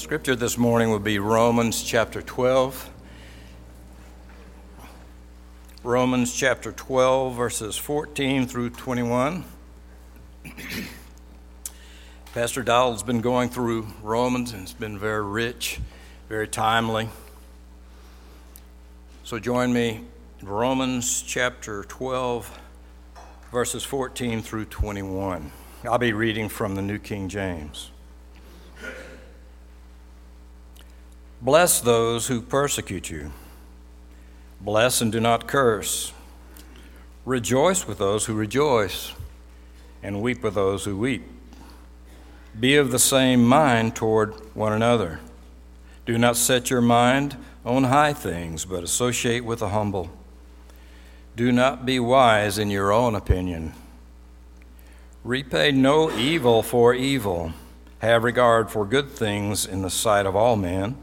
scripture this morning will be Romans chapter 12. Romans chapter 12, verses 14 through 21. Pastor Donald's been going through Romans and it's been very rich, very timely. So join me Romans chapter 12, verses 14 through 21. I'll be reading from the New King James. Bless those who persecute you. Bless and do not curse. Rejoice with those who rejoice, and weep with those who weep. Be of the same mind toward one another. Do not set your mind on high things, but associate with the humble. Do not be wise in your own opinion. Repay no evil for evil. Have regard for good things in the sight of all men.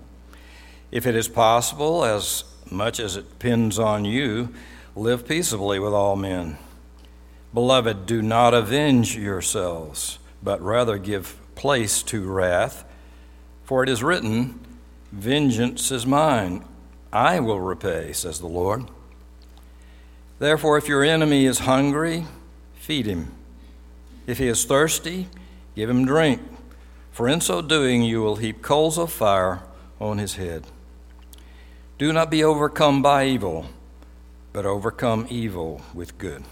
If it is possible, as much as it depends on you, live peaceably with all men. Beloved, do not avenge yourselves, but rather give place to wrath. For it is written, Vengeance is mine, I will repay, says the Lord. Therefore, if your enemy is hungry, feed him. If he is thirsty, give him drink, for in so doing you will heap coals of fire on his head. Do not be overcome by evil, but overcome evil with good.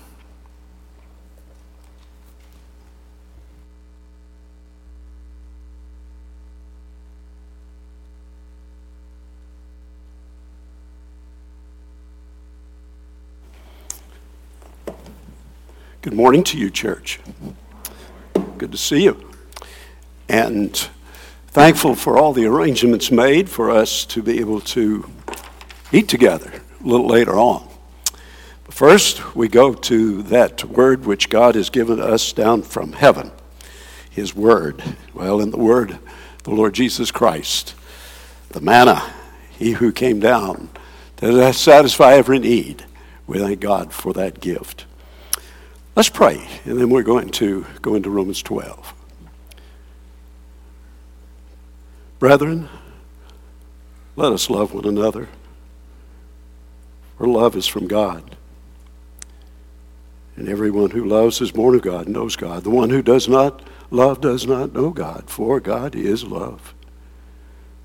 Good morning to you, church. Good to see you. And thankful for all the arrangements made for us to be able to eat together a little later on. But first, we go to that word which God has given us down from heaven His Word. Well, in the Word, the Lord Jesus Christ, the manna, He who came down to satisfy every need. We thank God for that gift. Let's pray, and then we're going to go into Romans 12. Brethren, let us love one another. For love is from God. And everyone who loves is born of God, and knows God. The one who does not love does not know God, for God is love.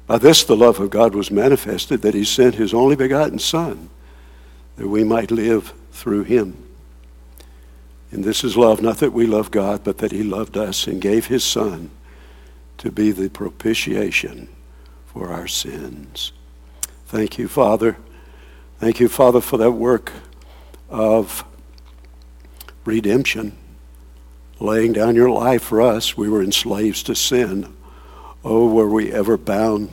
By this the love of God was manifested, that he sent his only begotten Son, that we might live through him. And this is love, not that we love God, but that he loved us and gave his Son to be the propitiation for our sins. Thank you, Father. Thank you, Father, for that work of redemption, laying down your life for us. We were enslaved to sin. Oh, were we ever bound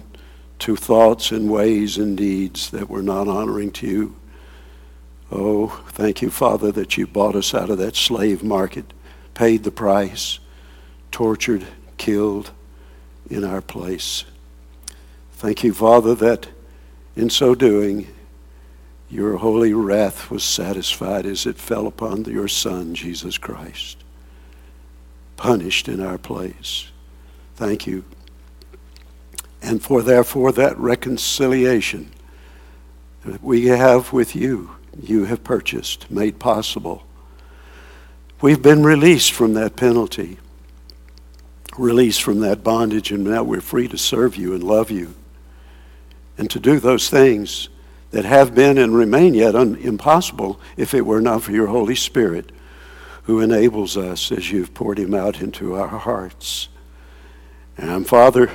to thoughts and ways and deeds that were not honoring to you? Oh, thank you, Father, that you bought us out of that slave market, paid the price, tortured, killed in our place. Thank you, Father, that in so doing, your holy wrath was satisfied as it fell upon your Son, Jesus Christ, punished in our place. Thank you. And for therefore that reconciliation that we have with you, you have purchased, made possible. We've been released from that penalty, released from that bondage, and now we're free to serve you and love you and to do those things that have been and remain yet un- impossible if it were not for your Holy Spirit who enables us as you've poured him out into our hearts. And Father,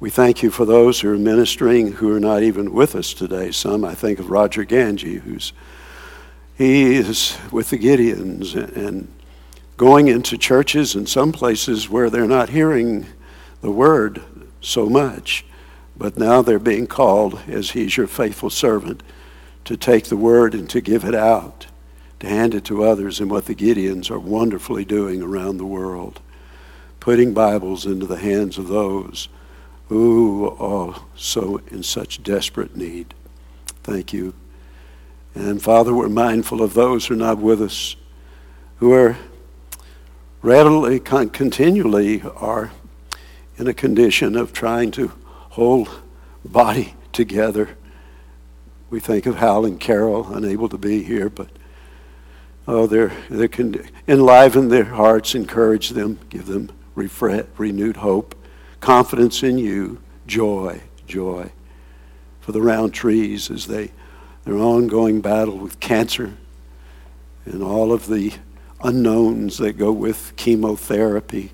we thank you for those who are ministering who are not even with us today. Some, I think of Roger Ganji, who's he is with the Gideons and going into churches in some places where they're not hearing the word so much. But now they're being called, as he's your faithful servant, to take the word and to give it out, to hand it to others, and what the Gideons are wonderfully doing around the world, putting Bibles into the hands of those who are so in such desperate need. Thank you. And Father, we're mindful of those who are not with us, who are readily, continually are in a condition of trying to whole body together. We think of Hal and Carol, unable to be here, but oh, they they can enliven their hearts, encourage them, give them refre- renewed hope, confidence in you, joy, joy. For the round trees as they their ongoing battle with cancer and all of the unknowns that go with chemotherapy.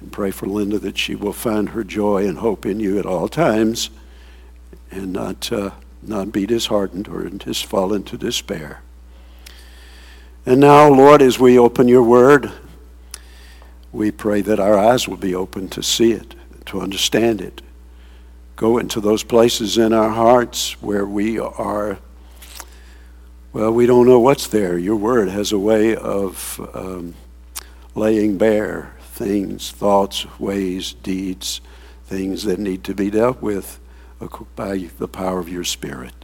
And pray for Linda that she will find her joy and hope in you at all times and not, uh, not be disheartened or just fall into despair. And now, Lord, as we open your word, we pray that our eyes will be open to see it, to understand it. Go into those places in our hearts where we are well, we don't know what's there. Your word has a way of um, laying bare things, thoughts, ways, deeds, things that need to be dealt with by the power of your Spirit.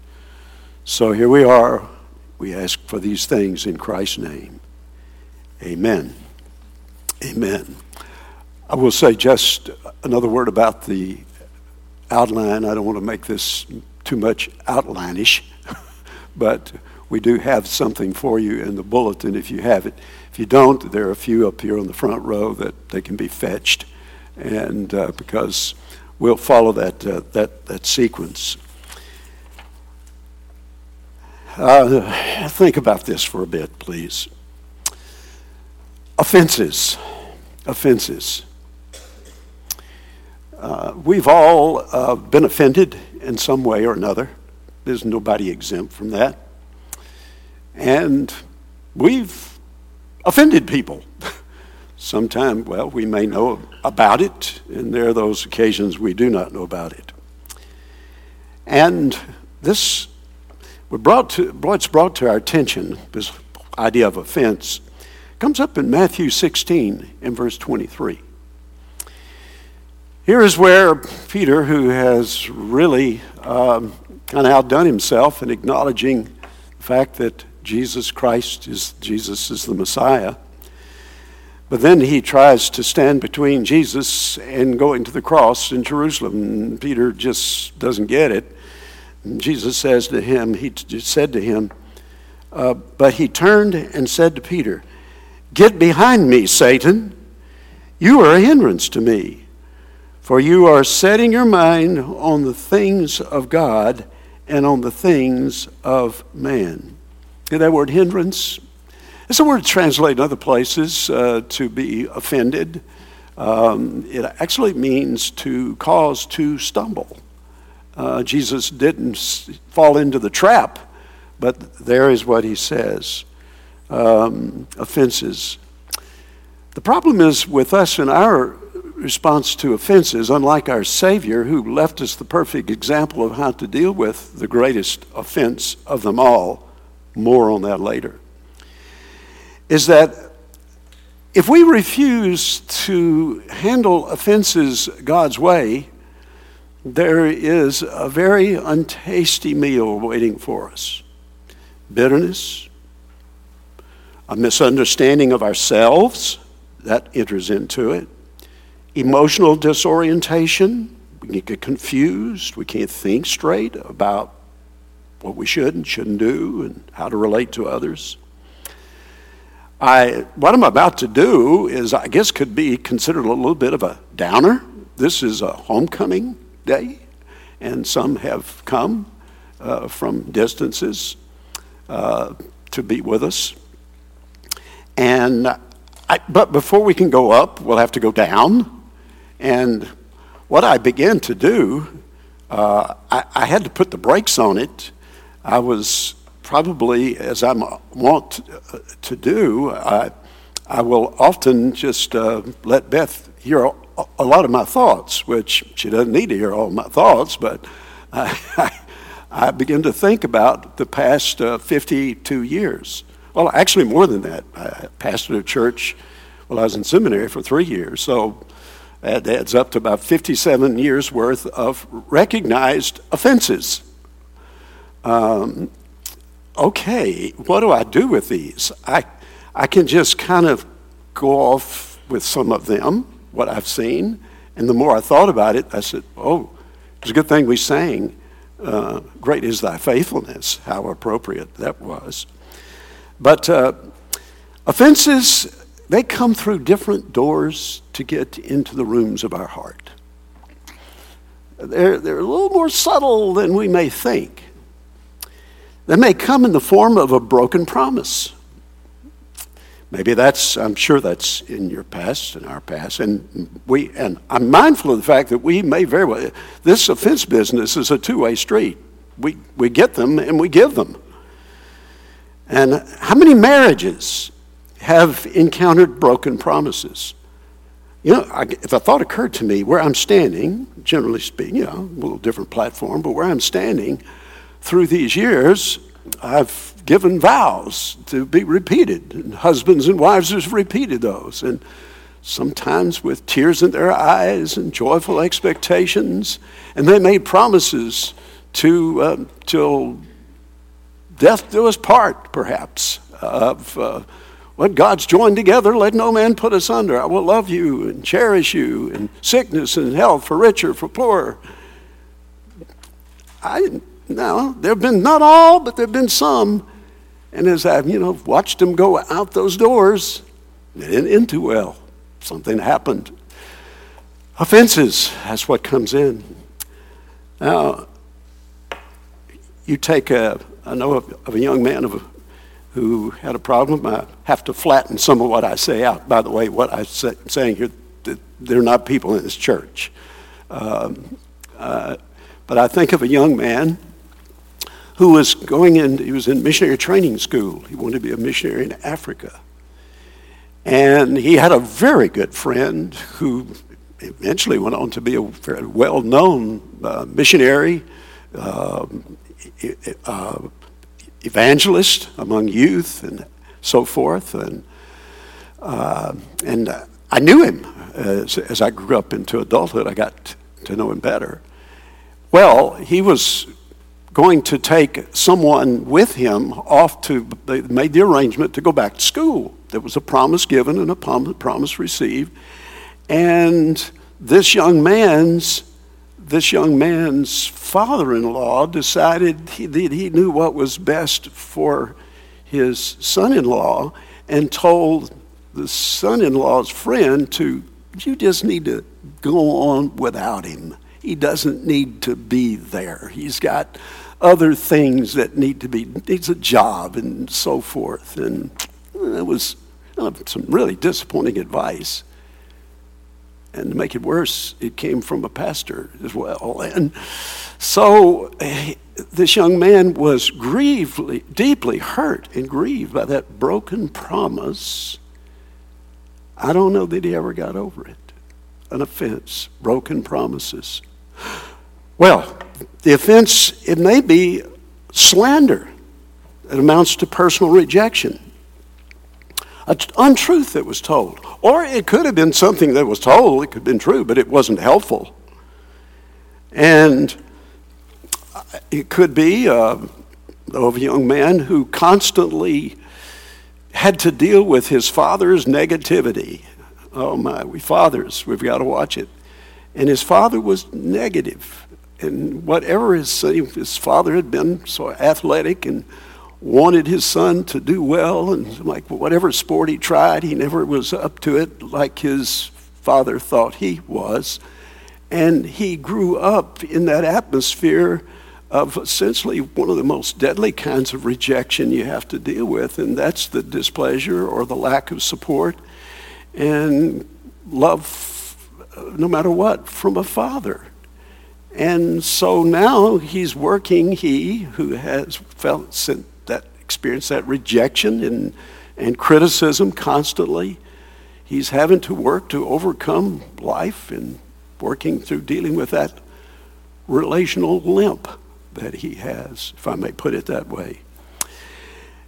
So here we are. We ask for these things in Christ's name. Amen. Amen. I will say just another word about the outline. I don't want to make this too much outlandish, but we do have something for you in the bulletin if you have it. If you don't, there are a few up here on the front row that they can be fetched, and uh, because we'll follow that uh, that that sequence. Uh, think about this for a bit, please. Offenses, offenses. Uh, we've all uh, been offended in some way or another. There's nobody exempt from that. And we've offended people. Sometimes, well, we may know about it, and there are those occasions we do not know about it. And this brought to, what's brought to our attention, this idea of offense, comes up in Matthew 16 in verse 23. Here is where Peter, who has really um, kind of outdone himself in acknowledging the fact that Jesus Christ is Jesus is the Messiah. But then he tries to stand between Jesus and going to the cross in Jerusalem. Peter just doesn't get it. And Jesus says to him, he said to him, uh, but he turned and said to Peter, Get behind me, Satan. You are a hindrance to me, for you are setting your mind on the things of God and on the things of man. That word hindrance, it's a word translated in other places uh, to be offended. Um, it actually means to cause to stumble. Uh, Jesus didn't fall into the trap, but there is what he says um, offenses. The problem is with us in our response to offenses, unlike our Savior, who left us the perfect example of how to deal with the greatest offense of them all more on that later, is that if we refuse to handle offenses God's way, there is a very untasty meal waiting for us. Bitterness, a misunderstanding of ourselves, that enters into it. Emotional disorientation, we get confused, we can't think straight about what we should and shouldn't do and how to relate to others. I, what I'm about to do is, I guess, could be considered a little bit of a downer. This is a homecoming day, and some have come uh, from distances uh, to be with us. And I, but before we can go up, we'll have to go down. And what I began to do, uh, I, I had to put the brakes on it I was probably, as I want to do, I, I will often just uh, let Beth hear a lot of my thoughts, which she doesn't need to hear all my thoughts, but I, I, I begin to think about the past uh, 52 years. Well, actually, more than that. I pastored a church while I was in seminary for three years, so that adds up to about 57 years worth of recognized offenses um, okay, what do I do with these? I, I can just kind of go off with some of them, what I've seen. And the more I thought about it, I said, oh, It's a good thing we sang, uh, Great is Thy Faithfulness. How appropriate that was. But uh, offenses, they come through different doors to get into the rooms of our heart. They're, they're a little more subtle than we may think. They may come in the form of a broken promise. Maybe that's, I'm sure that's in your past and our past. And we, and I'm mindful of the fact that we may very well, this offense business is a two way street. We, we get them and we give them. And how many marriages have encountered broken promises? You know, if a thought occurred to me where I'm standing, generally speaking, you know, a little different platform, but where I'm standing through these years, I've given vows to be repeated. And husbands and wives have repeated those. And sometimes with tears in their eyes and joyful expectations. And they made promises to, uh, till death do us part, perhaps, of uh, what God's joined together, let no man put asunder. I will love you and cherish you in sickness and health, for richer, for poorer. I no, there have been not all, but there have been some. And as I've, you know, watched them go out those doors, they didn't end too well. Something happened. Offenses, that's what comes in. Now, you take a, I know of, of a young man of who had a problem. I have to flatten some of what I say out. By the way, what I'm say, saying here, they're not people in this church. Um, uh, but I think of a young man who was going in, he was in missionary training school. He wanted to be a missionary in Africa. And he had a very good friend who eventually went on to be a very well known uh, missionary, uh, uh, evangelist among youth, and so forth. And, uh, and I knew him as, as I grew up into adulthood, I got to know him better. Well, he was going to take someone with him off to, they made the arrangement to go back to school. There was a promise given and a promise received. And this young man's, this young man's father-in-law decided he, that he knew what was best for his son-in-law and told the son-in-law's friend to, you just need to go on without him. He doesn't need to be there. He's got other things that need to be, needs a job and so forth. And it was uh, some really disappointing advice. And to make it worse, it came from a pastor as well. And so eh, this young man was grievely, deeply hurt and grieved by that broken promise. I don't know that he ever got over it. An offense, broken promises. Well, the offense, it may be slander It amounts to personal rejection, an untruth that was told. Or it could have been something that was told, it could have been true, but it wasn't helpful. And it could be uh, of a young man who constantly had to deal with his father's negativity. Oh my, we fathers, we've got to watch it. And his father was negative and whatever his, his father had been so athletic and wanted his son to do well and like whatever sport he tried he never was up to it like his father thought he was. And he grew up in that atmosphere of essentially one of the most deadly kinds of rejection you have to deal with and that's the displeasure or the lack of support and love uh, no matter what from a father and so now he's working, he who has felt that experienced that rejection and, and criticism constantly, he's having to work to overcome life and working through dealing with that relational limp that he has, if I may put it that way.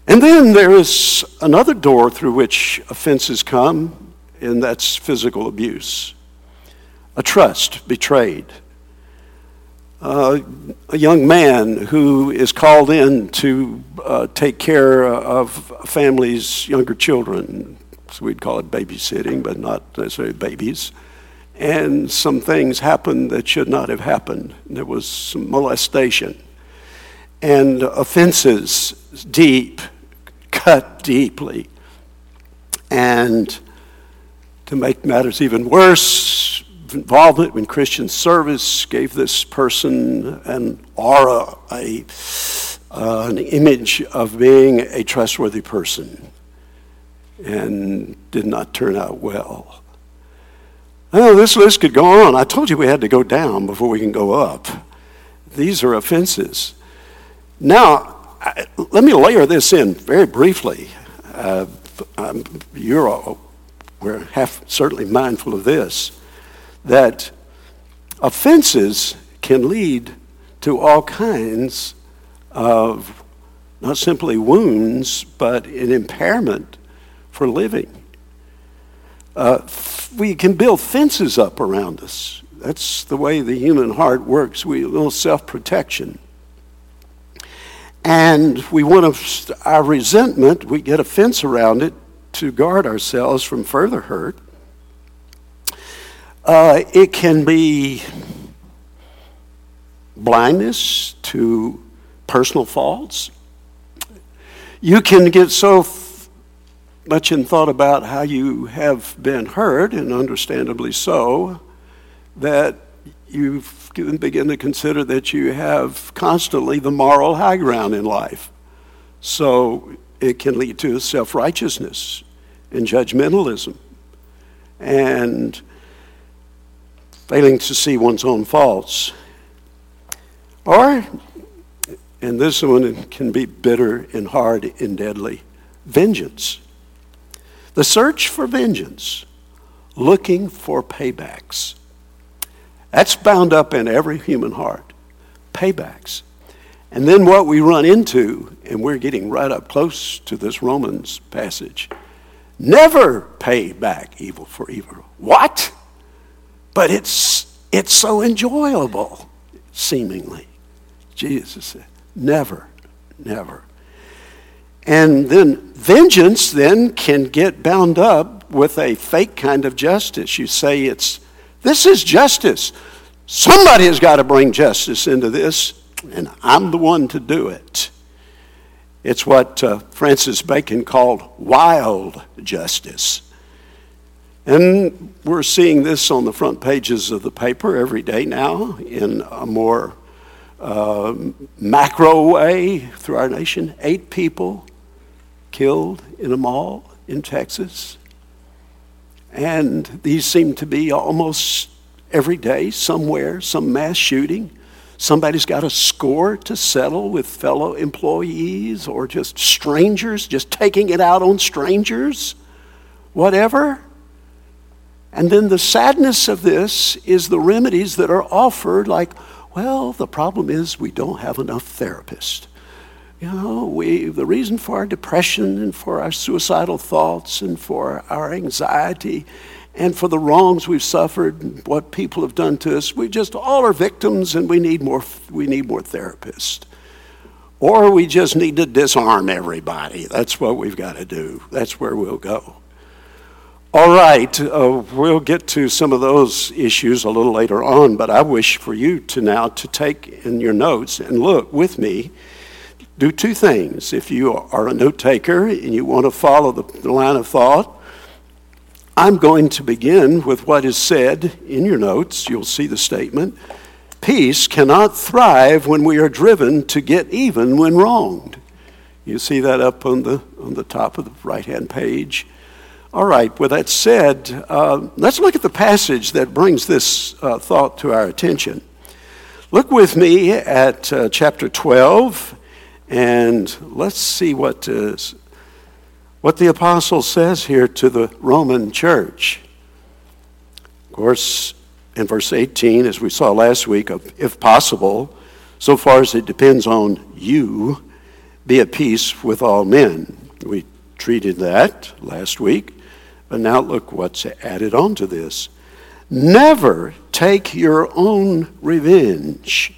And then there is another door through which offenses come, and that's physical abuse. A trust betrayed uh, a young man who is called in to uh, take care of a family's younger children. So we'd call it babysitting, but not necessarily babies. and some things happened that should not have happened. There was some molestation and offenses deep, cut deeply. And to make matters even worse, involvement in Christian service gave this person an aura, a, uh, an image of being a trustworthy person, and did not turn out well. Oh, this list could go on. I told you we had to go down before we can go up. These are offenses. Now, I, let me layer this in very briefly. Uh, you're all, we're half certainly mindful of this that offenses can lead to all kinds of not simply wounds, but an impairment for living. Uh, we can build fences up around us. That's the way the human heart works. We a little self-protection, and we want our resentment. We get a fence around it to guard ourselves from further hurt. Uh, it can be blindness to personal faults. You can get so much in thought about how you have been hurt, and understandably so, that you begin to consider that you have constantly the moral high ground in life. So it can lead to self righteousness and judgmentalism and failing to see one's own faults. Or, and this one can be bitter and hard and deadly vengeance. The search for vengeance, looking for paybacks. That's bound up in every human heart. Paybacks. And then what we run into, and we're getting right up close to this Romans passage never pay back evil for evil. What? But it's, it's so enjoyable, seemingly. Jesus said, never, never. And then vengeance then can get bound up with a fake kind of justice. You say it's this is justice. Somebody has got to bring justice into this, and I'm the one to do it. It's what uh, Francis Bacon called wild justice. And we're seeing this on the front pages of the paper every day now in a more uh, macro way through our nation. Eight people killed in a mall in Texas. And these seem to be almost every day, somewhere, some mass shooting. Somebody's got a score to settle with fellow employees or just strangers, just taking it out on strangers, whatever. And then the sadness of this is the remedies that are offered, like, well, the problem is we don't have enough therapists. You know, we, the reason for our depression and for our suicidal thoughts and for our anxiety and for the wrongs we've suffered and what people have done to us, we just all are victims and we need more, we need more therapists. Or we just need to disarm everybody. That's what we've got to do. That's where we'll go. All right, uh, we'll get to some of those issues a little later on, but I wish for you to now to take in your notes and look with me do two things. If you are a note taker and you want to follow the, line of thought, I'm going to begin with what is said in your notes. You'll see the statement. Peace cannot thrive when we are driven to get even when wronged. You see that up on the, on the top of the right hand page. All right, with that said, uh, let's look at the passage that brings this uh, thought to our attention. Look with me at uh, chapter 12 and let's see what, is, what the apostle says here to the Roman church. Of course, in verse 18, as we saw last week, if possible, so far as it depends on you, be at peace with all men. We treated that last week, but now look what's added on to this. Never take your own revenge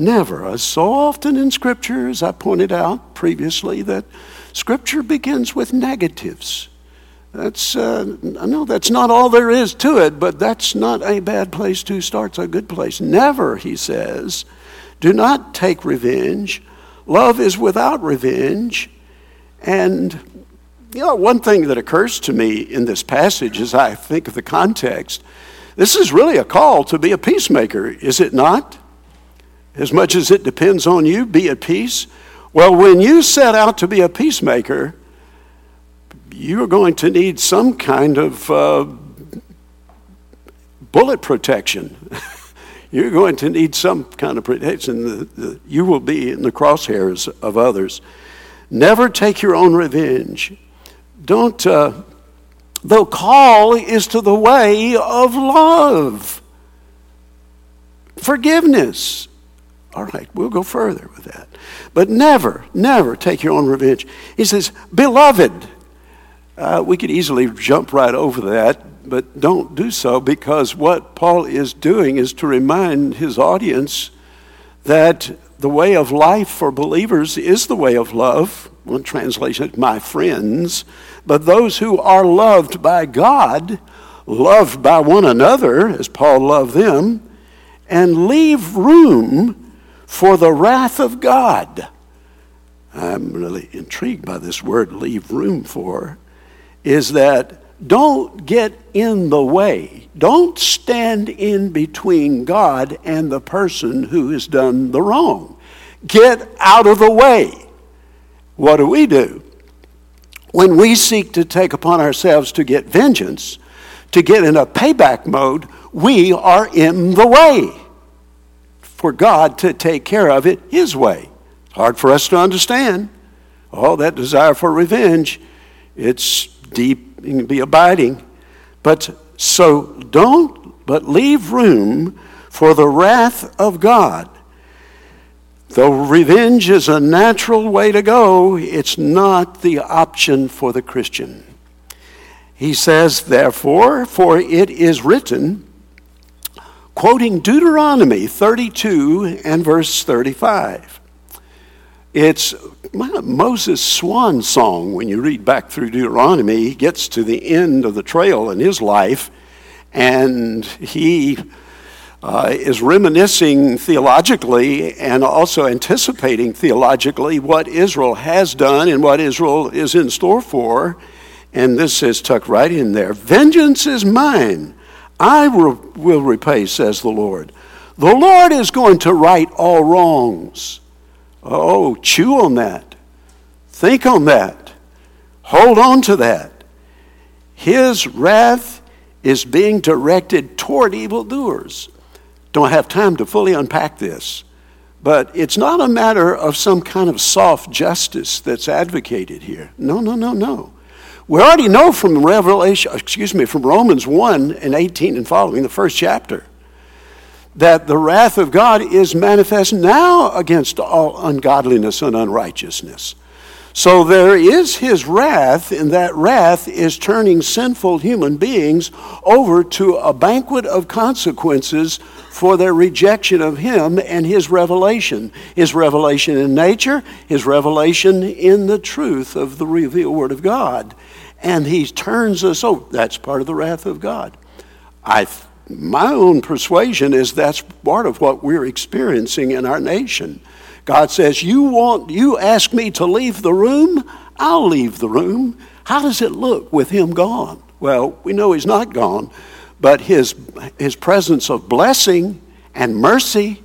Never. So often in Scripture, as I pointed out previously, that Scripture begins with negatives. That's, uh, I know that's not all there is to it, but that's not a bad place to start. It's a good place. Never, he says, do not take revenge. Love is without revenge. And, you know, one thing that occurs to me in this passage as I think of the context this is really a call to be a peacemaker, is it not? As much as it depends on you, be at peace. Well, when you set out to be a peacemaker, you're going to need some kind of uh, bullet protection. you're going to need some kind of protection. You will be in the crosshairs of others. Never take your own revenge. Don't. Uh, the call is to the way of love, forgiveness. All right, we'll go further with that. But never, never take your own revenge. He says, Beloved, uh, we could easily jump right over that, but don't do so because what Paul is doing is to remind his audience that the way of life for believers is the way of love. One translation, my friends. But those who are loved by God, loved by one another, as Paul loved them, and leave room for the wrath of God. I'm really intrigued by this word, leave room for is that don't get in the way. Don't stand in between God and the person who has done the wrong. Get out of the way. What do we do? When we seek to take upon ourselves to get vengeance, to get in a payback mode, we are in the way for God to take care of it His way. Hard for us to understand. All that desire for revenge, it's deep be abiding. But so don't, but leave room for the wrath of God. Though revenge is a natural way to go, it's not the option for the Christian. He says, therefore, for it is written, quoting Deuteronomy 32 and verse 35. It's Moses' swan song when you read back through Deuteronomy. He gets to the end of the trail in his life, and he uh, is reminiscing theologically and also anticipating theologically what Israel has done and what Israel is in store for. And this is tucked right in there Vengeance is mine, I will repay, says the Lord. The Lord is going to right all wrongs. Oh, chew on that. Think on that. Hold on to that. His wrath is being directed toward evildoers. Don't have time to fully unpack this, but it's not a matter of some kind of soft justice that's advocated here. No, no, no, no. We already know from Revelation, excuse me, from Romans 1 and 18 and following, the first chapter, that the wrath of God is manifest now against all ungodliness and unrighteousness. So there is his wrath, and that wrath is turning sinful human beings over to a banquet of consequences for their rejection of him and his revelation. His revelation in nature, his revelation in the truth of the revealed Word of God. And he turns us over. That's part of the wrath of God. I my own persuasion is that's part of what we're experiencing in our nation. God says, You want you ask me to leave the room, I'll leave the room. How does it look with him gone? Well, we know he's not gone, but his his presence of blessing and mercy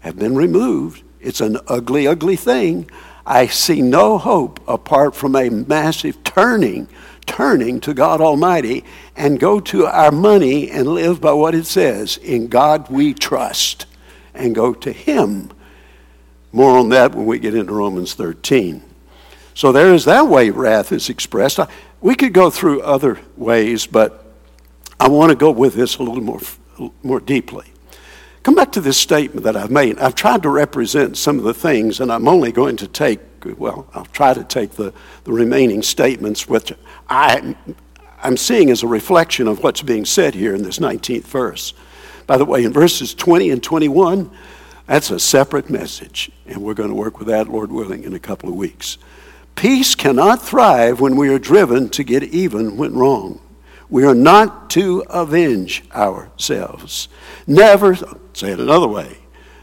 have been removed. It's an ugly, ugly thing. I see no hope apart from a massive turning turning to God Almighty and go to our money and live by what it says in God we trust and go to Him. More on that when we get into Romans 13. So there is that way wrath is expressed. We could go through other ways, but I want to go with this a little more, more deeply. Come back to this statement that I've made. I've tried to represent some of the things, and I'm only going to take, well, I'll try to take the, the remaining statements, which I, I'm seeing as a reflection of what's being said here in this 19th verse. By the way, in verses 20 and 21, that's a separate message, and we're going to work with that, Lord willing, in a couple of weeks. Peace cannot thrive when we are driven to get even when wrong. We are not to avenge ourselves. Never, say it another way,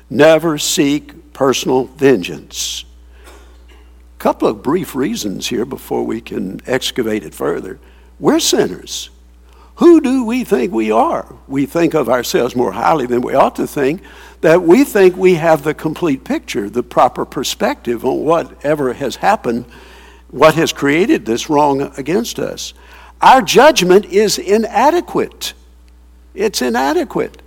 never seek personal vengeance. Couple of brief reasons here before we can excavate it further. We're sinners. Who do we think we are? We think of ourselves more highly than we ought to think, that we think we have the complete picture, the proper perspective on whatever has happened, what has created this wrong against us. Our judgment is inadequate. It's inadequate.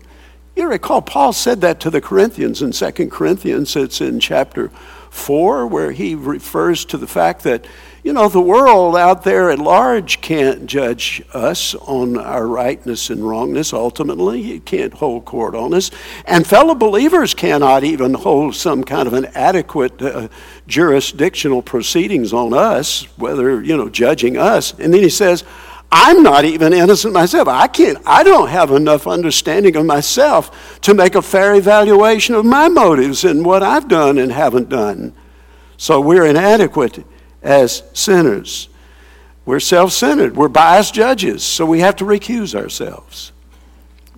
You recall Paul said that to the Corinthians in 2 Corinthians. It's in chapter 4, where he refers to the fact that you know, the world out there at large can't judge us on our rightness and wrongness ultimately. It can't hold court on us. And fellow believers cannot even hold some kind of an adequate uh, jurisdictional proceedings on us, whether, you know, judging us. And then he says, I'm not even innocent myself. I can't, I don't have enough understanding of myself to make a fair evaluation of my motives and what I've done and haven't done. So we're inadequate as sinners. We're self centered, we're biased judges, so we have to recuse ourselves.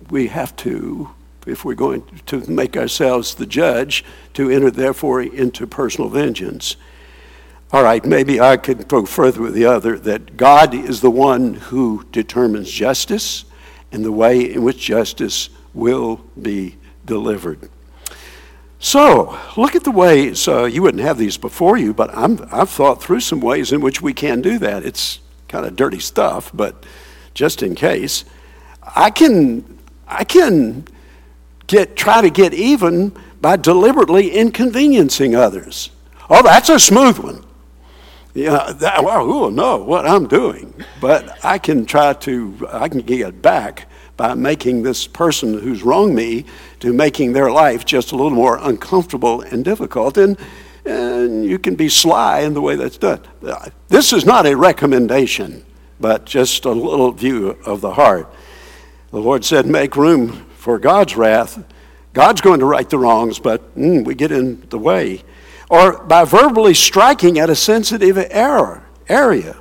We have to, if we're going to make ourselves the judge, to enter, therefore, into personal vengeance. All right, maybe I could go further with the other that God is the one who determines justice and the way in which justice will be delivered. So, look at the ways, uh, you wouldn't have these before you, but i have thought through some ways in which we can do that. It's kind of dirty stuff, but just in case. I can, I can get, try to get even by deliberately inconveniencing others. Oh, that's a smooth one. Yeah, that, well, who will know what I'm doing? But I can try to, I can get back by making this person who's wronged me to making their life just a little more uncomfortable and difficult. And, and you can be sly in the way that's done. This is not a recommendation, but just a little view of the heart. The Lord said, Make room for God's wrath. God's going to right the wrongs, but mm, we get in the way. Or by verbally striking at a sensitive error, area.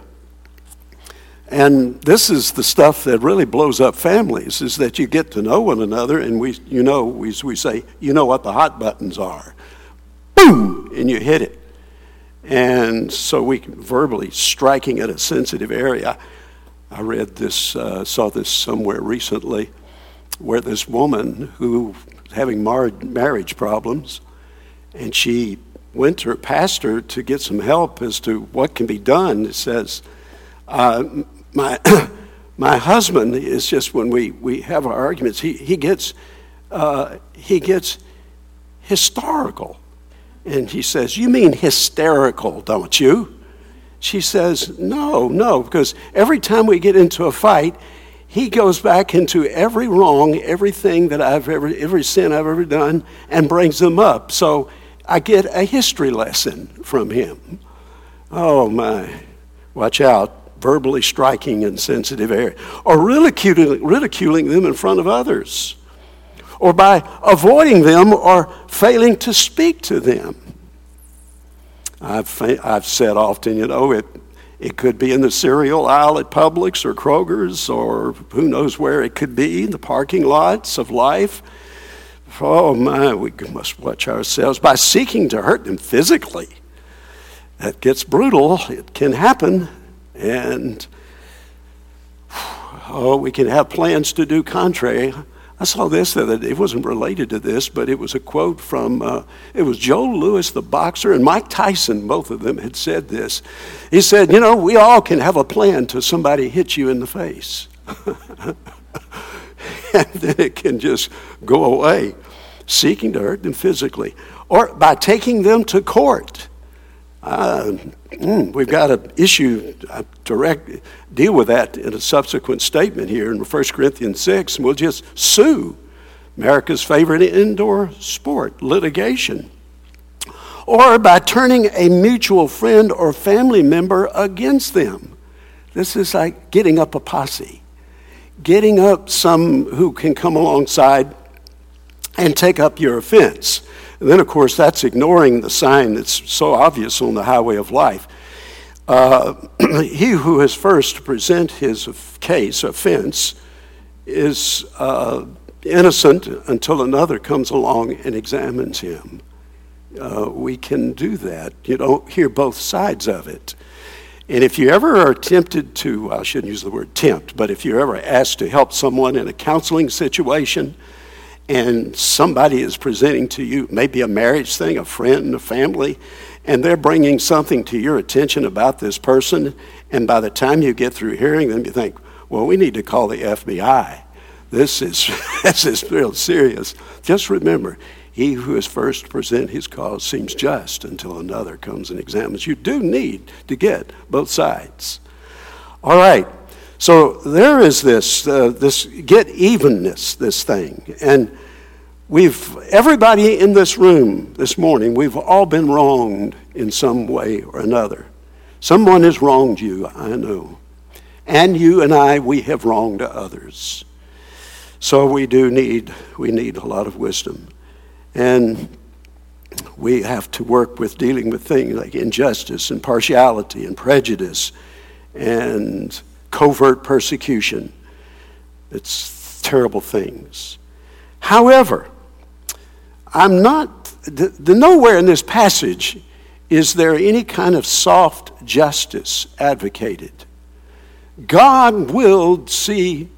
And this is the stuff that really blows up families is that you get to know one another and we you know we, we say you know what the hot buttons are. Boom and you hit it. And so we verbally striking at a sensitive area. I read this uh, saw this somewhere recently where this woman who having mar- marriage problems and she her pastor to get some help as to what can be done. It says uh, my, my husband is just when we, we have our arguments, he, he, gets, uh, he gets historical. And he says, You mean hysterical, don't you? She says, No, no, because every time we get into a fight, he goes back into every wrong, everything that I've ever, every sin I've ever done, and brings them up. So I get a history lesson from him. Oh my, watch out verbally striking in sensitive area, or ridiculing, ridiculing them in front of others, or by avoiding them or failing to speak to them. I've, I've said often, you know, it, it could be in the cereal aisle at Publix or Kroger's or who knows where it could be, in the parking lots of life. Oh my, we must watch ourselves by seeking to hurt them physically. That gets brutal. It can happen. And oh, we can have plans to do contrary. I saw this it wasn't related to this, but it was a quote from uh, it was Joe Louis, the boxer, and Mike Tyson. Both of them had said this. He said, "You know, we all can have a plan till somebody hits you in the face, then it can just go away, seeking to hurt them physically, or by taking them to court." Uh, mm, we've got an issue, a direct deal with that in a subsequent statement here in 1 Corinthians 6, and we'll just sue America's favorite indoor sport, litigation. Or by turning a mutual friend or family member against them. This is like getting up a posse, getting up some who can come alongside and take up your offense. And then, of course, that's ignoring the sign that's so obvious on the highway of life. Uh, he who is first to present his case, offense, is uh, innocent until another comes along and examines him. Uh, we can do that. You don't hear both sides of it. And if you ever are tempted to, I shouldn't use the word tempt, but if you're ever asked to help someone in a counseling situation and somebody is presenting to you maybe a marriage thing, a friend, a family, and they're bringing something to your attention about this person, and by the time you get through hearing them, you think, well, we need to call the FBI. This is, this is real serious. Just remember, he who is first to present his cause seems just until another comes and examines. You do need to get both sides. All right. So there is this, uh, this get evenness, this thing. And we've, everybody in this room this morning, we've all been wronged in some way or another. Someone has wronged you, I know. And you and I, we have wronged others. So we do need, we need a lot of wisdom. And we have to work with dealing with things like injustice and partiality and prejudice and covert persecution. It's terrible things. However, I'm not, the, the, nowhere in this passage is there any kind of soft justice advocated. God will see,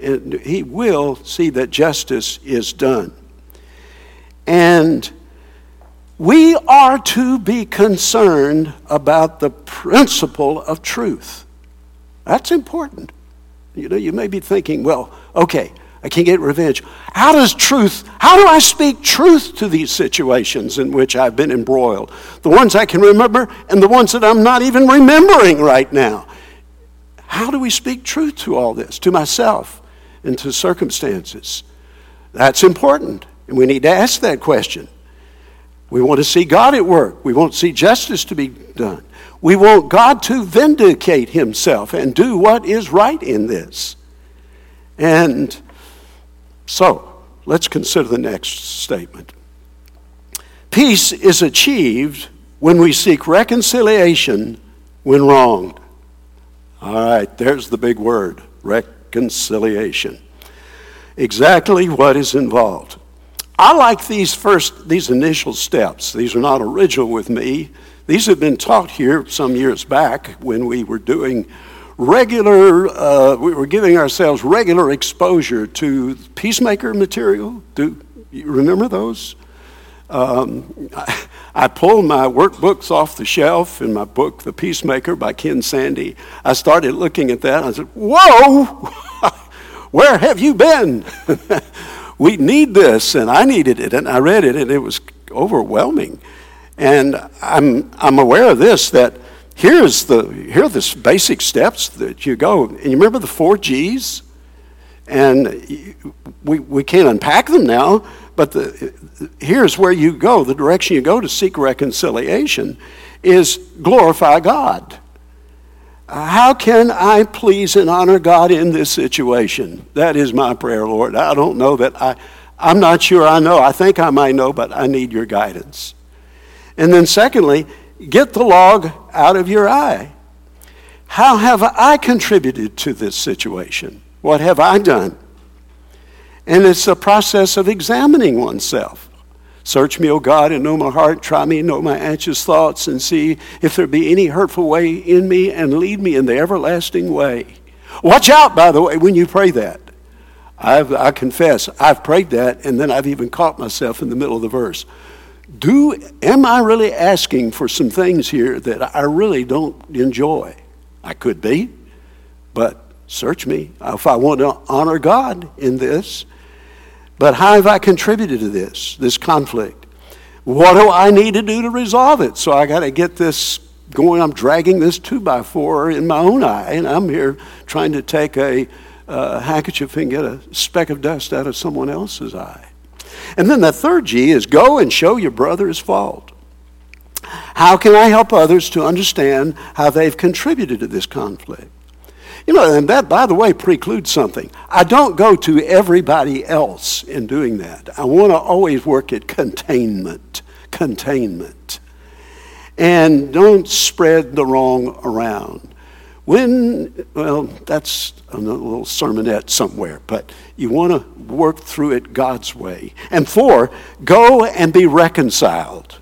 He will see that justice is done. And we are to be concerned about the principle of truth. That's important. You know, you may be thinking, well, okay, I can get revenge. How does truth, how do I speak truth to these situations in which I've been embroiled? The ones I can remember and the ones that I'm not even remembering right now. How do we speak truth to all this, to myself and to circumstances? That's important. And we need to ask that question. We want to see God at work. We want to see justice to be done. We want God to vindicate himself and do what is right in this. And so, let's consider the next statement. Peace is achieved when we seek reconciliation when wronged. All right, there's the big word reconciliation. Exactly what is involved. I like these first, these initial steps. These are not original with me. These have been taught here some years back when we were doing regular, uh, we were giving ourselves regular exposure to peacemaker material. Do you remember those? Um, I, I, pulled my workbooks off the shelf in my book, The Peacemaker by Ken Sande. I started looking at that I said, Whoa, where have you been? we need this, and I needed it, and I read it, and it was overwhelming. And I'm, I'm aware of this that here's the, here are the basic steps that you go. And you remember the four G's? And we, we can't unpack them now, but the, here's where you go. The direction you go to seek reconciliation is glorify God. How can I please and honor God in this situation? That is my prayer, Lord. I don't know that I, I'm not sure I know. I think I might know, but I need your guidance. And then, secondly, get the log out of your eye. How have I contributed to this situation? What have I done? And it's a process of examining oneself. Search me, O God, and know my heart. Try me, and know my anxious thoughts, and see if there be any hurtful way in me, and lead me in the everlasting way. Watch out, by the way, when you pray that. I've, I confess, I've prayed that, and then I've even caught myself in the middle of the verse. Do am I really asking for some things here that I really don't enjoy? I could be, but search me if I want to honor God in this. But how have I contributed to this, this conflict? What do I need to do to resolve it? So I got to get this going. I'm dragging this two by four in my own eye, and I'm here trying to take a handkerchief and get a speck of dust out of someone else's eye. And then the third G is go and show your brother his fault. How can I help others to understand how they've contributed to this conflict? You know, and that, by the way, precludes something. I don't go to everybody else in doing that. I want to always work at containment. Containment. And don't spread the wrong around. When, well, that's a little sermonette somewhere, but you want to work through it God's way. And four, go and be reconciled.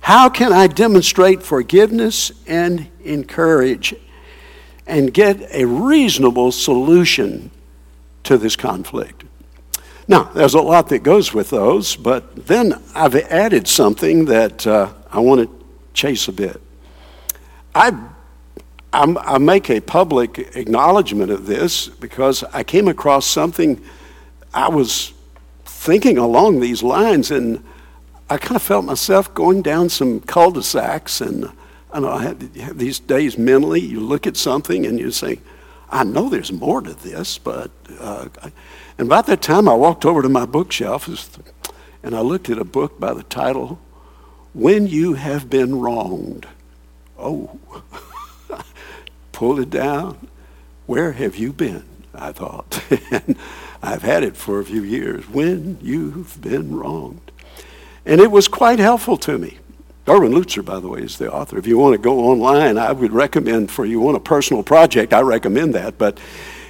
How can I demonstrate forgiveness and encourage and get a reasonable solution to this conflict? Now, there's a lot that goes with those, but then I've added something that uh, I want to chase a bit. I, I'm, I make a public acknowledgement of this because I came across something I was thinking along these lines, and I kind of felt myself going down some cul-de-sacs, and I know I have these days mentally, you look at something and you say, I know there's more to this, but uh, and by that time, I walked over to my bookshelf and I looked at a book by the title, When You Have Been Wronged. Oh, pulled it down. Where have you been? I thought. and I've had it for a few years. When you've been wronged. And it was quite helpful to me. Erwin Lutzer, by the way, is the author. If you want to go online, I would recommend for you want a personal project, I recommend that. But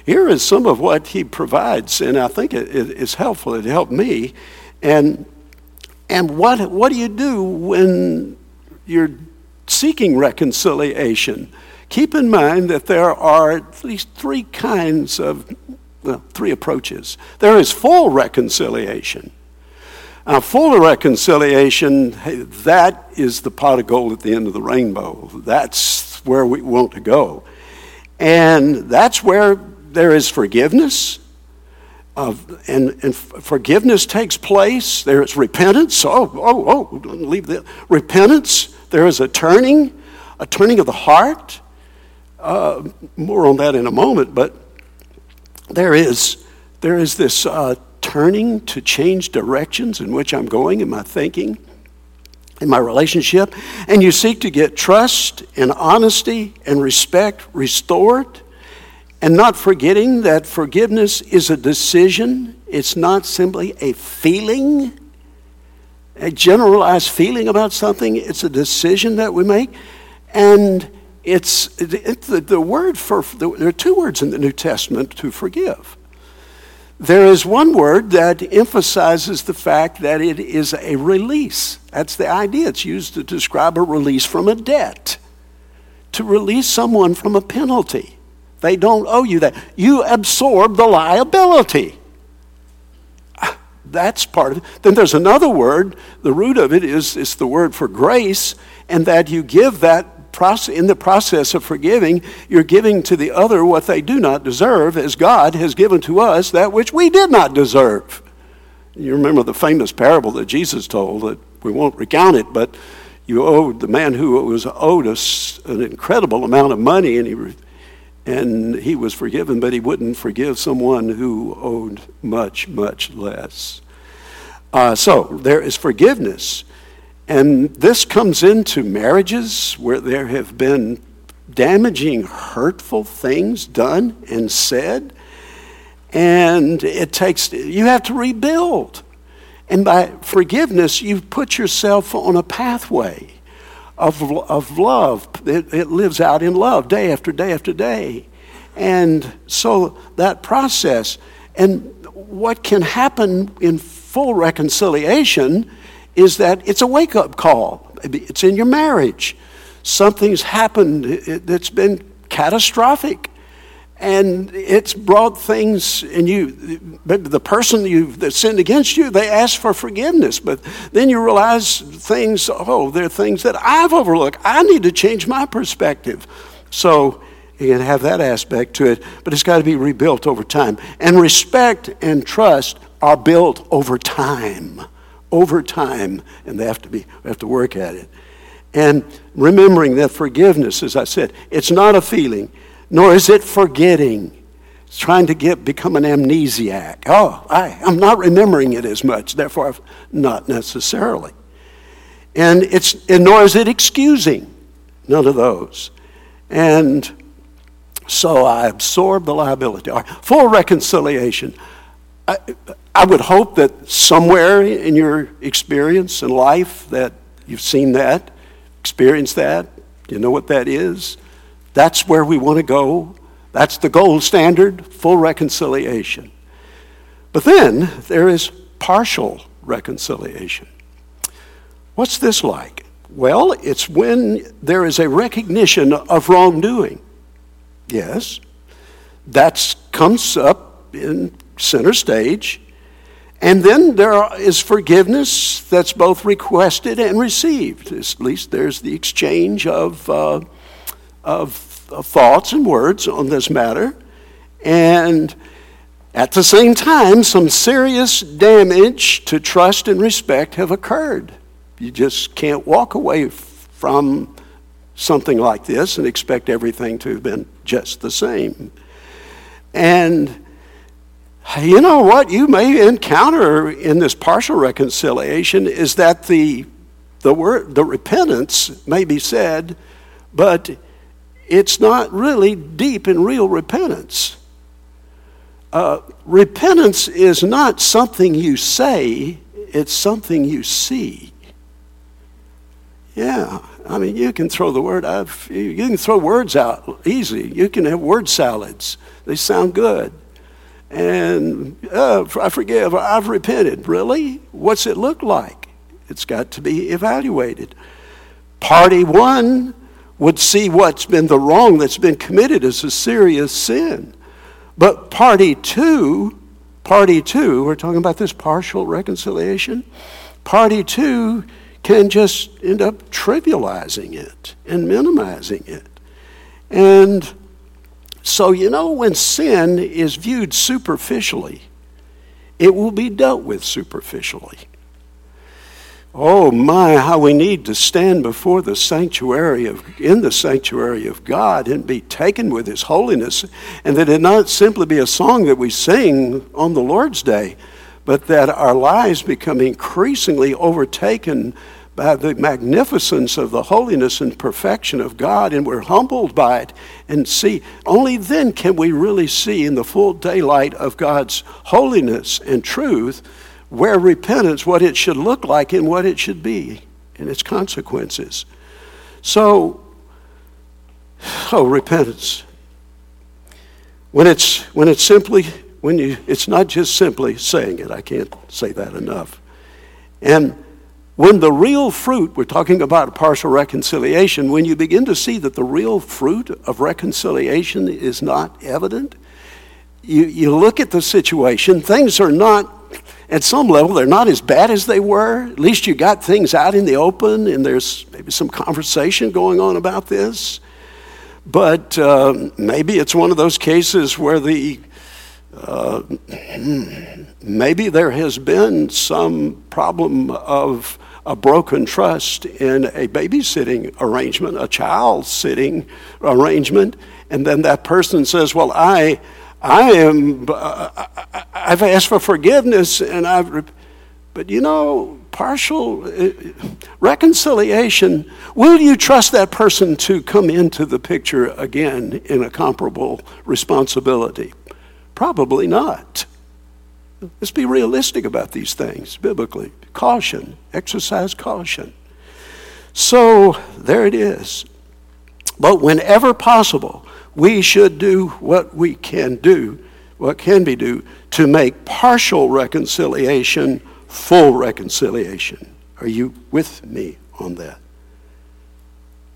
here is some of what he provides, and I think it, it, it's helpful. It helped me. And, and what, what do you do when you're seeking reconciliation? Keep in mind that there are at least three kinds of, well, three approaches. There is full reconciliation. Now, full reconciliation, that is the pot of gold at the end of the rainbow. That's where we want to go. And that's where there is forgiveness. Of, and, and forgiveness takes place. There is repentance. Oh, oh, oh, leave the repentance. There is a turning, a turning of the heart. Uh, more on that in a moment, but there is, there is this uh, turning to change directions in which I'm going in my thinking, in my relationship, and you seek to get trust and honesty and respect restored. And not forgetting that forgiveness is a decision, it's not simply a feeling, a generalized feeling about something. It's a decision that we make. And it's, the, the word for, there are two words in the New Testament to forgive. There is one word that emphasizes the fact that it is a release. That's the idea. It's used to describe a release from a debt, to release someone from a penalty. They don't owe you that. You absorb the liability. That's part of it. Then there's another word. The root of it is, is the word for grace, and that you give that process, in the process of forgiving, you're giving to the other what they do not deserve, as God has given to us that which we did not deserve. You remember the famous parable that Jesus told that we won't recount it, but you owed the man who was owed us an incredible amount of money, and he and he was forgiven, but he wouldn't forgive someone who owed much, much less. Uh, so there is forgiveness. And this comes into marriages where there have been damaging, hurtful things done and said. And it takes, you have to rebuild. And by forgiveness, you put yourself on a pathway of, of love. It, it lives out in love day after day after day. And so that process, and what can happen in full reconciliation is that it's a wake up call. It's in your marriage. Something's happened that's been catastrophic and it's brought things and you. The person you that sinned against you they ask for forgiveness but then you realize things oh there are things that i've overlooked. I need to change my perspective. So you can have that aspect to it but it's got to be rebuilt over time. And respect and trust are built over time over time and they have to be have to work at it and remembering that forgiveness as i said it's not a feeling nor is it forgetting. It's trying to get become an amnesiac. Oh, I, I'm not remembering it as much, therefore not necessarily. And it's and nor is it excusing. None of those. And so I absorb the liability. Full reconciliation. I, I would hope that somewhere in your experience in life that you've seen that experienced that? You know what that is? That's where we want to go. That's the gold standard, full reconciliation. But then there is partial reconciliation. What's this like? Well, it's when there is a recognition of wrongdoing. Yes, that comes up in center stage. And then there is forgiveness that's both requested and received. At least there's the exchange of, uh, of, of thoughts and words on this matter. And at the same time, some serious damage to trust and respect have occurred. You just can't walk away from something like this and expect everything to have been just the same. And you know what you may encounter in this partial reconciliation is that the the word the repentance may be said, but it's not really deep and real repentance. Uh, repentance is not something you say, it's something you see. Yeah, I mean, you can throw the word, I've, you can throw words out easy. You can have word salads, they sound good. And uh, I forgive, I've repented. Really? What's it look like? It's got to be evaluated. Party one would see what's been the wrong that's been committed as a serious sin. But party two, party two, we're talking about this partial reconciliation. Party two can just end up trivializing it and minimizing it. And so, you know, when sin is viewed superficially, it will be dealt with superficially. Oh my, how we need to stand before the sanctuary of in the sanctuary of God and be taken with his holiness and that it not simply be a song that we sing on the Lord's day, but that our lives become increasingly overtaken by the magnificence of the holiness and perfection of God, and we're humbled by it and see. Only then can we really see in the full daylight of God's holiness and truth where repentance, what it should look like and what it should be, and its consequences. So, oh, repentance. When it's, when it's simply, when you, it's not just simply saying it, I can't say that enough. And when the real fruit, we're talking about partial reconciliation, when you begin to see that the real fruit of reconciliation is not evident, you, you look at the situation, things are not at some level, they're not as bad as they were. At least you got things out in the open and there's maybe some conversation going on about this. But uh, maybe it's one of those cases where the uh, maybe there has been some problem of a broken trust in a babysitting arrangement, a child sitting arrangement, and then that person says, Well, I I am, uh, I've asked for forgiveness and I've, but you know, partial uh, reconciliation, will you trust that person to come into the picture again in a comparable responsibility? Probably not. Let's be realistic about these things biblically. Caution, exercise caution. So there it is. But whenever possible, we should do what we can do, what can be do, to make partial reconciliation full reconciliation. Are you with me on that?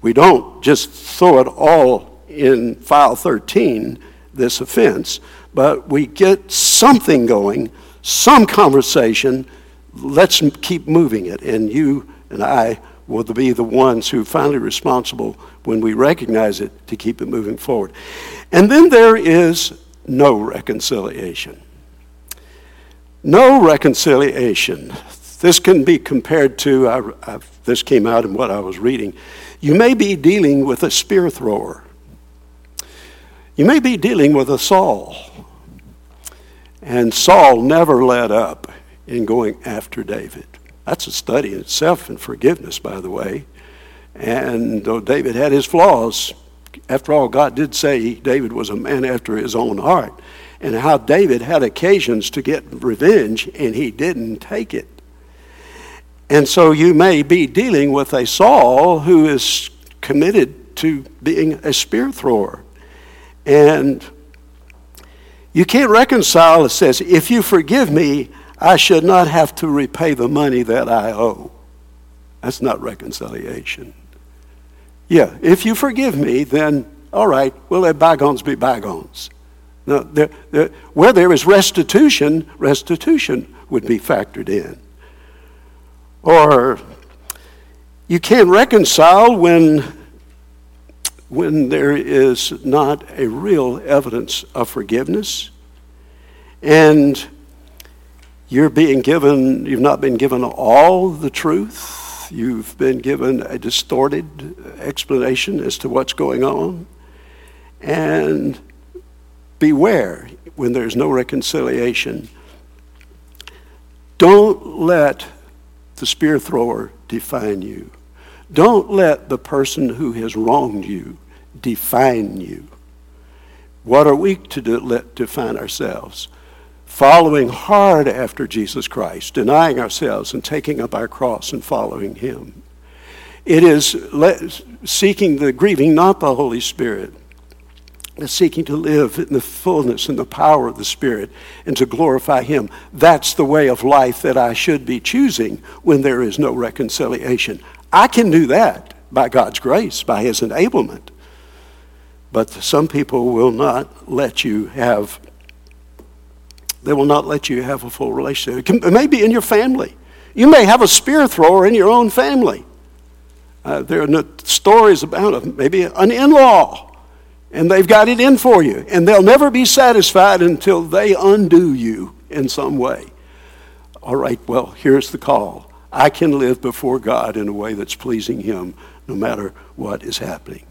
We don't just throw it all in file 13, this offense, but we get something going, some conversation. Let's keep moving it. And you and I will be the ones who are finally responsible when we recognize it to keep it moving forward. And then there is no reconciliation. No reconciliation. This can be compared to, I, I, this came out in what I was reading. You may be dealing with a spear thrower. You may be dealing with a Saul. And Saul never let up in going after David. That's a study in itself in forgiveness, by the way. And though David had his flaws, after all, God did say David was a man after his own heart. And how David had occasions to get revenge and he didn't take it. And so you may be dealing with a Saul who is committed to being a spear thrower. And you can't reconcile, it says, if you forgive me, I should not have to repay the money that I owe. That's not reconciliation. Yeah, if you forgive me, then all right, well, let bygones be bygones. Now, there, there, where there is restitution, restitution would be factored in. Or you can't reconcile when, when there is not a real evidence of forgiveness and you're being given, you've not been given all the truth. You've been given a distorted explanation as to what's going on. And beware when there's no reconciliation. Don't let the spear thrower define you. Don't let the person who has wronged you define you. What are we to do, let define ourselves? Following hard after Jesus Christ, denying ourselves and taking up our cross and following Him. It is seeking the grieving, not the Holy Spirit, but seeking to live in the fullness and the power of the Spirit and to glorify Him. That's the way of life that I should be choosing when there is no reconciliation. I can do that by God's grace, by His enablement. But some people will not let you have, they will not let you have a full relationship. It, it may be in your family. You may have a spear thrower in your own family. Uh, there are stories about maybe an in law and they've got it in for you. And they'll never be satisfied until they undo you in some way. All right, well, here's the call I can live before God in a way that's pleasing Him no matter what is happening.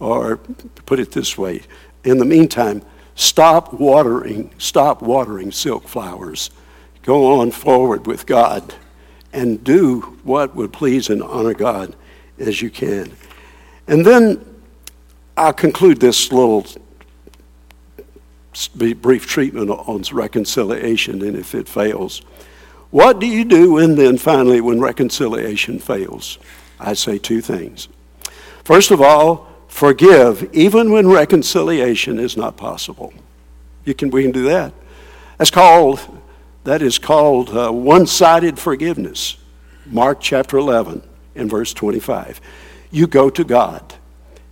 Or put it this way in the meantime, stop watering, stop watering silk flowers. Go on forward with God and do what would please and honor God as you can. And then I'll conclude this little brief treatment on reconciliation, and if it fails, what do you do when then finally when reconciliation fails? I say two things. First of all, forgive even when reconciliation is not possible. You can we can do that. That's called that is called uh, one-sided forgiveness. Mark chapter 11 and verse 25. You go to God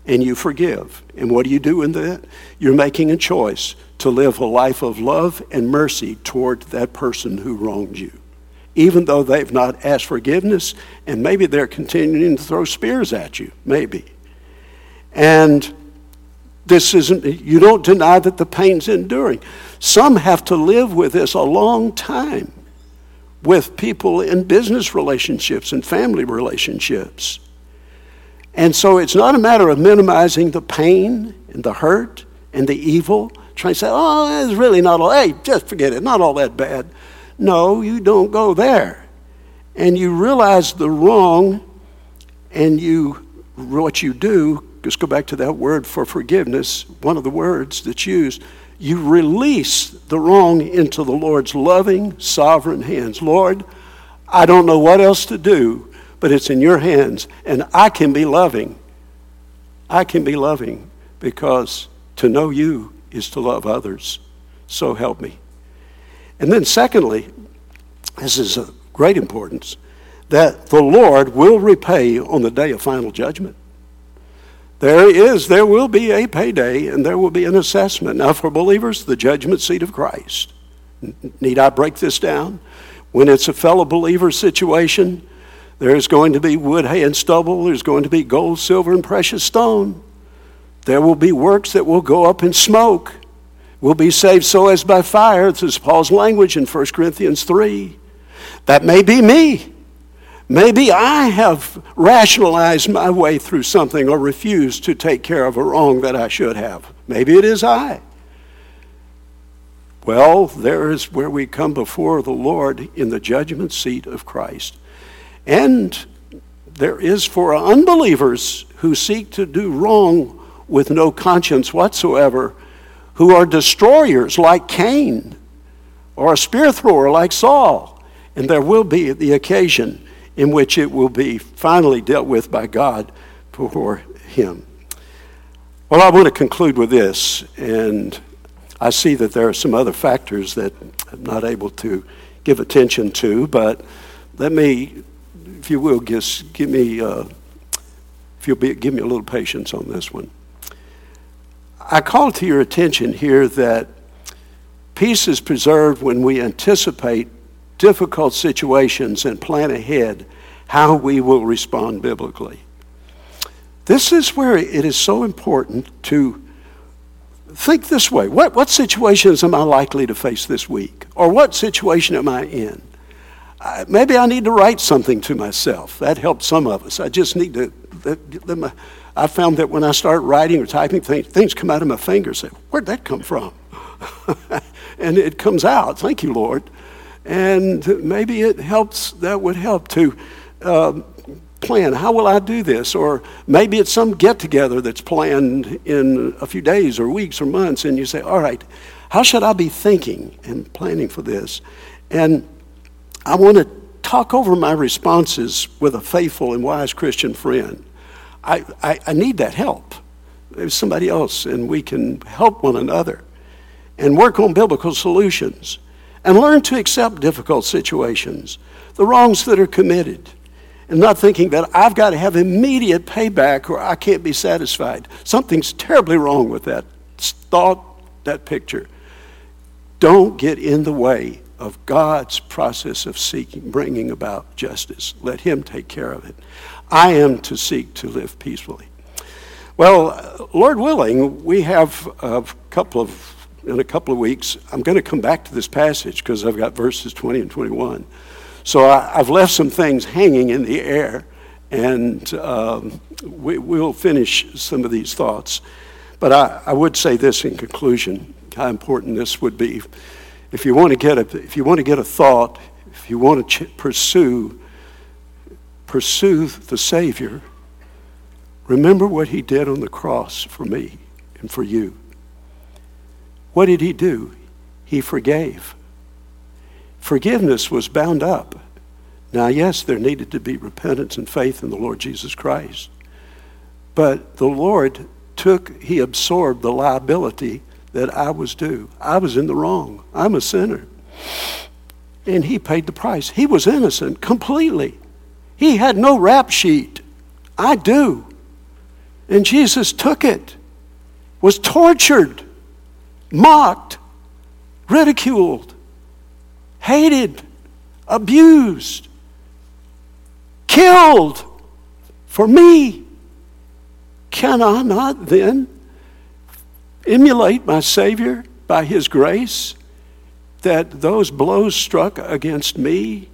and you forgive. And what do you do in that? You're making a choice to live a life of love and mercy toward that person who wronged you. Even though they've not asked forgiveness, and maybe they're continuing to throw spears at you, maybe. And this isn't, you don't deny that the pain's enduring. Some have to live with this a long time with people in business relationships and family relationships. And so it's not a matter of minimizing the pain and the hurt and the evil, trying to say, oh, it's really not all, hey, just forget it, not all that bad. No, you don't go there. And you realize the wrong, and you, what you do, just go back to that word for forgiveness, one of the words that's used, you release the wrong into the Lord's loving, sovereign hands. Lord, I don't know what else to do but it's in your hands. And I can be loving. I can be loving because to know you is to love others. So help me. And then, secondly, this is of great importance that the Lord will repay on the day of final judgment. There is, there will be a payday and there will be an assessment. Now, for believers, the judgment seat of Christ. Need I break this down? When it's a fellow believer situation, there's going to be wood, hay, and stubble. There's going to be gold, silver, and precious stone. There will be works that will go up in smoke. Will be saved so as by fire. This is Paul's language in 1 Corinthians 3. That may be me. Maybe I have rationalized my way through something or refused to take care of a wrong that I should have. Maybe it is I. Well, there is where we come before the Lord in the judgment seat of Christ. And there is for unbelievers who seek to do wrong with no conscience whatsoever, who are destroyers like Cain, or a spear thrower like Saul. And there will be the occasion in which it will be finally dealt with by God for him. Well, I want to conclude with this, and I see that there are some other factors that I'm not able to give attention to, but let me, if you will, just give me, uh, if you'll be, give me a little patience on this one. I call to your attention here that peace is preserved when we anticipate difficult situations and plan ahead how we will respond biblically. This is where it is so important to think this way what, what situations am I likely to face this week? Or what situation am I in? Maybe I need to write something to myself. That helps some of us. I just need to. Let my, I found that when I start writing or typing things, things come out of my fingers. Say, where'd that come from? and it comes out. Thank you, Lord. And maybe it helps. That would help to um, plan. How will I do this? Or maybe it's some get together that's planned in a few days or weeks or months, and you say, all right, how should I be thinking and planning for this? And I want to talk over my responses with a faithful and wise Christian friend. I, I, I need that help. There's somebody else, and we can help one another and work on biblical solutions and learn to accept difficult situations, the wrongs that are committed and not thinking that I've got to have immediate payback or I can't be satisfied. Something's terribly wrong with that thought, that picture. Don't get in the way of God's process of seeking, bringing about justice. Let Him take care of it. I am to seek to live peacefully. Well, Lord willing, we have a couple of, in a couple of weeks, I'm going to come back to this passage because I've got verses 20 and 21. So I, have left some things hanging in the air, and um, we, will finish some of these thoughts. But I, I would say this in conclusion how important this would be. If you want to get a, if you want to get a thought, if you want to ch- pursue, pursue the Savior, remember what He did on the cross for me and for you. What did He do? He forgave. Forgiveness was bound up. Now, yes, there needed to be repentance and faith in the Lord Jesus Christ. But the Lord took, He absorbed the liability that I was due. I was in the wrong. I'm a sinner. And He paid the price. He was innocent completely. He had no rap sheet. I do. And Jesus took it, was tortured, mocked, ridiculed, hated, abused, killed for me. Can I not then emulate my Savior by His grace that those blows struck against me,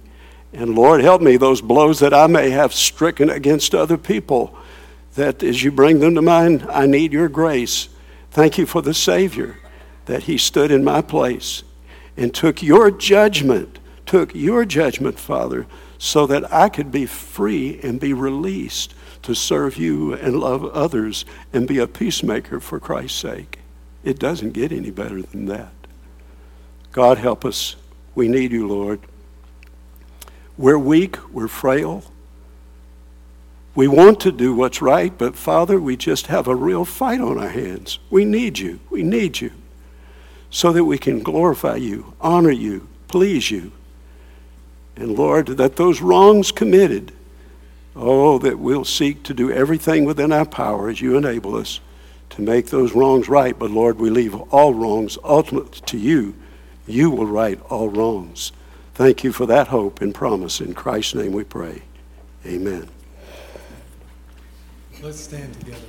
and Lord help me, those blows that I may have stricken against other people, that as you bring them to mind, I need your grace. Thank you for the Savior that He stood in my place and took your judgment, took your judgment, Father, so that I could be free and be released to serve you and love others and be a peacemaker for Christ's sake. It doesn't get any better than that. God help us. We need you, Lord. We're weak, we're frail. We want to do what's right, but Father, we just have a real fight on our hands. We need you. We need you so that we can glorify you, honor you, please you. And Lord, that those wrongs committed, oh, that we'll seek to do everything within our power as you enable us to make those wrongs right. But Lord, we leave all wrongs ultimately to you. You will right all wrongs. Thank you for that hope and promise. In Christ's name we pray. Amen. Let's stand together.